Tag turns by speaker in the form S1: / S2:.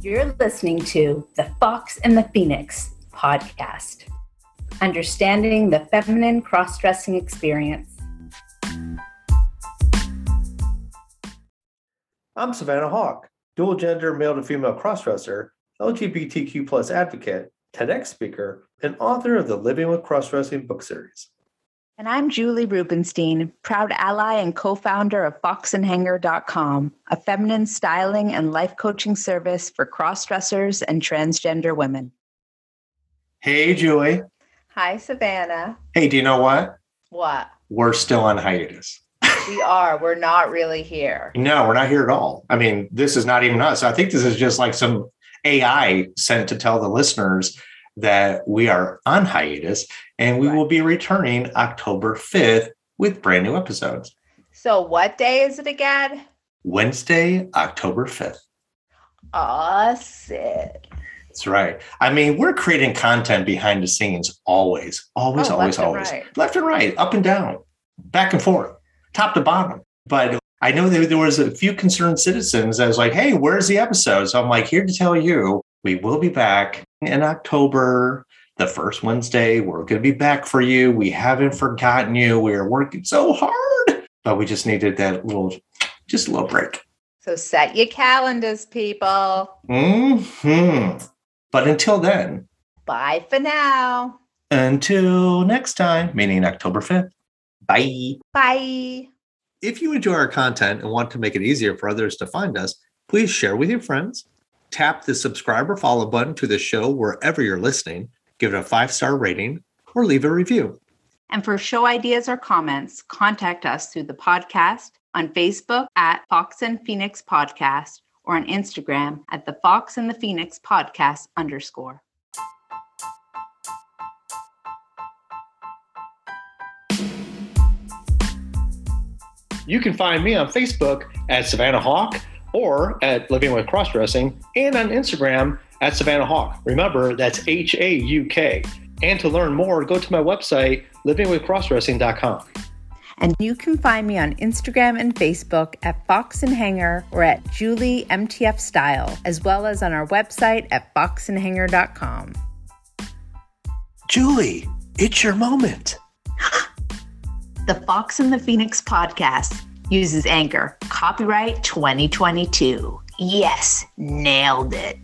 S1: You're listening to the Fox and the Phoenix podcast, understanding the feminine cross dressing experience.
S2: I'm Savannah Hauk, dual gender male to female crossdresser, LGBTQ plus advocate, TEDx speaker, and author of the Living with Crossdressing book series.
S1: And I'm Julie Rubenstein, proud ally and co founder of foxandhanger.com, a feminine styling and life coaching service for crossdressers and transgender women.
S2: Hey, Julie.
S1: Hi, Savannah.
S2: Hey, do you know what?
S1: What?
S2: We're still on hiatus.
S1: We are. We're not really here.
S2: No, we're not here at all. I mean, this is not even us. I think this is just like some AI sent to tell the listeners that we are on hiatus and we right. will be returning October 5th with brand new episodes.
S1: So, what day is it again?
S2: Wednesday, October 5th.
S1: Awesome.
S2: That's right. I mean, we're creating content behind the scenes always, always, oh, always, always. Right. Left and right, up and down, back and forth, top to bottom. But I know that there was a few concerned citizens that was like, hey, where's the episode? So I'm like, here to tell you, we will be back in October, the first Wednesday. We're going to be back for you. We haven't forgotten you. We are working so hard, but we just needed that little, just a little break.
S1: So set your calendars, people.
S2: Hmm. But until then,
S1: bye for now.
S2: Until next time, meaning October 5th. Bye.
S1: Bye.
S2: If you enjoy our content and want to make it easier for others to find us, please share with your friends Tap the subscribe or follow button to the show wherever you're listening, give it a five star rating, or leave a review.
S1: And for show ideas or comments, contact us through the podcast on Facebook at Fox and Phoenix Podcast or on Instagram at the Fox and the Phoenix Podcast underscore.
S2: You can find me on Facebook at Savannah Hauk or at Living with Crossdressing and on Instagram at Savannah Hauk. Remember, that's H A U K. And to learn more, go to my website, livingwithcrossdressing.com.
S1: And you can find me on Instagram and Facebook at Fox and Hanger or at Julie MTF Style, as well as on our website at foxandhanger.com.
S2: Julie, it's your moment.
S1: the Fox and the Phoenix podcast uses Anchor. Copyright 2022. Yes, nailed it.